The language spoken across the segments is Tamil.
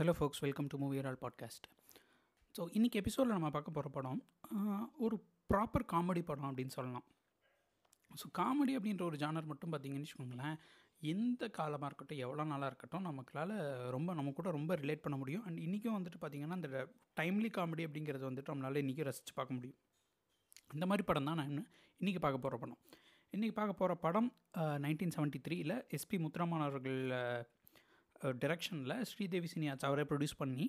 Hello folks welcome to movie all podcast so இன்றைக்கி எபிசோடில் நம்ம பார்க்க போகிற படம் ஒரு ப்ராப்பர் காமெடி படம் அப்படின்னு சொல்லலாம். ஸோ காமெடி அப்படின்ற ஒரு ஜானர் மட்டும் பார்த்தீங்கன்னு வச்சுக்கோங்களேன் எந்த காலமாக இருக்கட்டும் எவ்வளோ நாளாக இருக்கட்டும் நமக்களால் ரொம்ப நம்ம கூட ரொம்ப ரிலேட் பண்ண முடியும். அண்ட் இன்றைக்கும் வந்துட்டு பார்த்திங்கன்னா அந்த டைம்லி காமெடி அப்படிங்கிறது வந்துட்டு நம்மளால் இன்றைக்கும் ரசித்து பார்க்க முடியும். இந்த மாதிரி படம் தான் நான் இன்றைக்கி பார்க்க போகிற படம். இன்றைக்கி பார்க்க போகிற படம் நைன்டீன் செவன்ட்டி த்ரீயில் எஸ்பி முத்துராமன் அவர்கள் டிரெக்ஷனில் ஸ்ரீதேவி சினியாச் அவரை ப்ரொடியூஸ் பண்ணி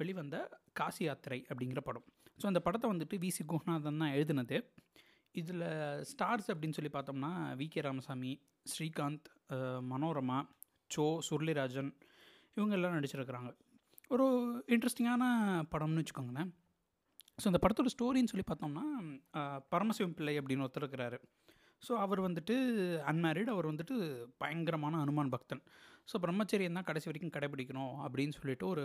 வெளிவந்த காசி யாத்திரை அப்படிங்கிற படம். ஸோ அந்த படத்தை வந்துட்டு வி சி குஹநாதன் தான் எழுதினது. இதில் ஸ்டார்ஸ் அப்படின்னு சொல்லி பார்த்தோம்னா வி கே ராமசாமி ஸ்ரீகாந்த் மனோரமா சோ சுருளிராஜன் இவங்க எல்லாம் நடிச்சிருக்கிறாங்க. ஒரு இன்ட்ரெஸ்டிங்கான படம்னு வச்சுக்கோங்களேன். ஸோ அந்த படத்தோட ஸ்டோரின்னு சொல்லி பார்த்தோம்னா பரமசிவம் பிள்ளை அப்படின்னு ஒருத்தர் இருக்கிறாரு. ஸோ அவர் வந்துட்டு அன்மேரிட் அவர் வந்துட்டு பயங்கரமான அனுமான் பக்தன். ஸோ பிரம்மச்சரியம் தான் கடைசி வரைக்கும் கடைபிடிக்கணும் அப்படின்னு சொல்லிட்டு ஒரு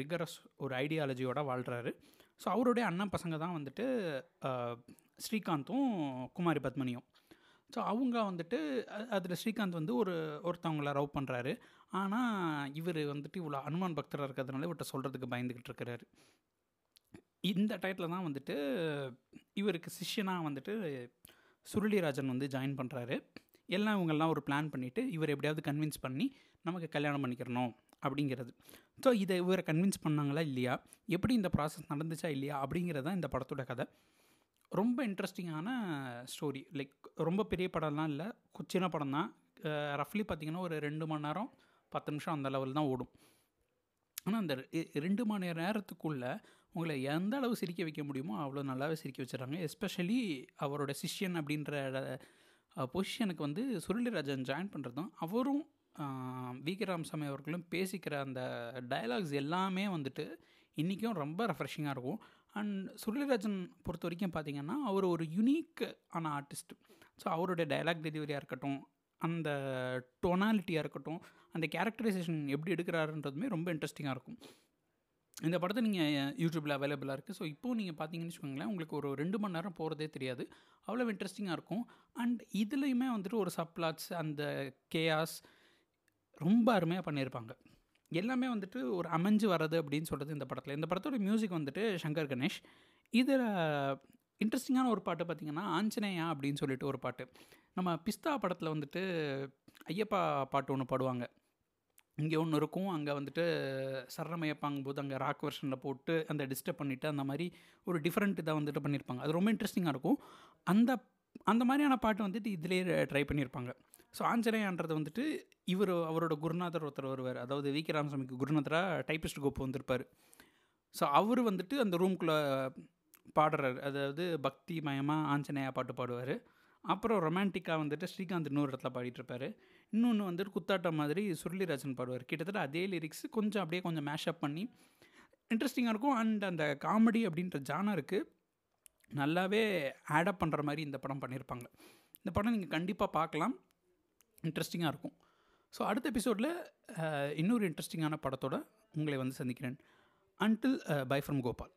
ரிகரஸ் ஒரு ஐடியாலஜியோட வாழ்கிறாரு ஸோ அவருடைய அண்ணன் பசங்க தான் வந்துட்டு ஸ்ரீகாந்தும் குமாரி பத்மனியும். ஸோ அவங்க வந்துட்டு அதில் ஸ்ரீகாந்த் வந்து ஒரு ஒருத்தவங்கள ரவ் பண்ணுறாரு ஆனால் இவர் வந்துட்டு இவ்வளோ அனுமான் பக்தராக இருக்கிறதுனால இவர்கிட்ட சொல்கிறதுக்கு பயந்துக்கிட்டு இருக்கிறாரு. இந்த டயத்தில் தான் வந்துட்டு இவருக்கு சிஷ்யனாக வந்துட்டு சுருளிராஜன் வந்து ஜாயின் பண்ணுறாரு எல்லாம் இவங்கெல்லாம் ஒரு பிளான் பண்ணிவிட்டு இவர் எப்படியாவது கன்வின்ஸ் பண்ணி நமக்கு கல்யாணம் பண்ணிக்கிறணும் அப்படிங்கிறது. ஸோ இதை இவரை கன்வின்ஸ் பண்ணாங்களா இல்லையா? எப்படி இந்த ப்ராசஸ் நடந்துச்சா இல்லையா? அப்படிங்கிறது தான் இந்த படத்தோட கதை. ரொம்ப இன்ட்ரெஸ்டிங்கான ஸ்டோரி லைக் ரொம்ப பெரிய படம்லாம் இல்லை. சின்ன படம் தான் ரஃப்லி பார்த்தீங்கன்னா ஒரு ரெண்டு மணி நேரம் பத்து நிமிஷம் அந்த லெவல் தான் ஓடும். ஆனால் அந்த ரெ- ரெண்டு மணி நேரத்துக்குள்ளே உங்களை எந்த அளவு சிரிக்க வைக்க முடியுமோ அவ்வளோ நல்லாவே சிரிக்க வச்சுறாங்க எஸ்பெஷலி அவரோட சிஷ்யன் அப்படின்ற பொசிஷனுக்கு வந்து சுருளிராஜன் ஜாயின் பண்ணுறதும் அவரும் வி சாமி அவர்களும் பேசிக்கிற அந்த டயலாக்ஸ் எல்லாமே வந்துட்டு இன்றைக்கும் ரொம்ப ரெஃப்ரெஷிங்காக இருக்கும். அண்ட் சுருளிராஜன் பொறுத்த வரைக்கும் பார்த்தீங்கன்னா அவர் ஒரு யுனீக் ஆன ஆர்டிஸ்ட் ஸோ அவருடைய டயலாக் டெலிவரியாக இருக்கட்டும் அந்த டொனாலிட்டியாக இருக்கட்டும் அந்த கேரக்டரைசேஷன் எப்படி எடுக்கிறாருன்றதுமே ரொம்ப இன்ட்ரெஸ்டிங்காக இருக்கும். இந்த படத்தை நீங்கள் யூடியூப்பில் அவைலபிளாக இருக்குது ஸோ இப்போது நீங்கள் பார்த்தீங்கன்னு வச்சுக்கோங்களேன் உங்களுக்கு ஒரு ரெண்டு மணி நேரம் போகிறதே தெரியாது. அவ்வளோ இன்ட்ரெஸ்டிங்காக இருக்கும். அண்ட் இதுலேயுமே வந்துட்டு ஒரு சப்ளாட்ஸ் அந்த கேயாஸ் ரொம்ப அருமையாக பண்ணியிருப்பாங்க. எல்லாமே வந்துட்டு ஒரு அமைஞ்சு வர்றது அப்படின்னு சொல்கிறது இந்த படத்தில். இந்த படத்தோட மியூசிக் வந்துட்டு சங்கர் கணேஷ். இதில் இன்ட்ரெஸ்டிங்கான ஒரு பாட்டு பார்த்திங்கன்னா ஆஞ்சநேயா அப்படின்னு சொல்லிட்டு ஒரு பாட்டு. நம்ம பிஸ்தா படத்தில் வந்துட்டு ஐயப்பா பாட்டு ஒன்று பாடுவாங்க. இங்கே ஒன்று இருக்கும். அங்கே வந்துட்டு சரணமயப்பாங்க போது அங்கே ராக் வெர்ஷனில் போட்டு அந்த டிஸ்டர்ப் பண்ணிவிட்டு அந்த மாதிரி ஒரு டிஃப்ரெண்ட் இதாக வந்துட்டு பண்ணியிருப்பாங்க அது ரொம்ப இன்ட்ரெஸ்டிங்காக இருக்கும். அந்த அந்த மாதிரியான பாட்டு வந்துட்டு இதிலே ட்ரை பண்ணியிருப்பாங்க ஸோ ஆஞ்சநேயான்றது வந்துட்டு இவர் அவரோட குருநாதர் ஒருத்தர் வருவார். அதாவது வி கே ராமசாமிக்கு குருநாதராக டைப்பிஸ்ட் கோப்பு வந்திருப்பார். ஸோ அவர் வந்துட்டு அந்த ரூம்குள்ளே பாடுறார். அதாவது பக்தி மயமாக ஆஞ்சநேயா பாட்டு பாடுவார். அப்புறம் ரொமான்டிக்காக வந்துட்டு ஸ்ரீகாந்த் இன்னொரு இடத்துல பாடிட்டுருப்பாரு. இன்னொன்று வந்துட்டு குத்தாட்டம் மாதிரி சுருளிராஜன் பாடுவார். கிட்டத்தட்ட அதே லிரிக்ஸ் கொஞ்சம் அப்படியே கொஞ்சம் மேஷப் பண்ணி இன்ட்ரெஸ்டிங்காக இருக்கும். அண்ட் அந்த காமெடி அப்படின்ற ஜானருக்கு நல்லாவே ஆடப் பண்ணுற மாதிரி இந்த படம் பண்ணியிருப்பாங்க இந்த படம் நீங்கள் கண்டிப்பாக பார்க்கலாம். இன்ட்ரெஸ்டிங்காக இருக்கும். ஸோ அடுத்த எபிசோடில் இன்னொரு இன்ட்ரெஸ்டிங்கான படத்தோட உங்களை வந்து சந்திக்கிறேன். Until by from Gopal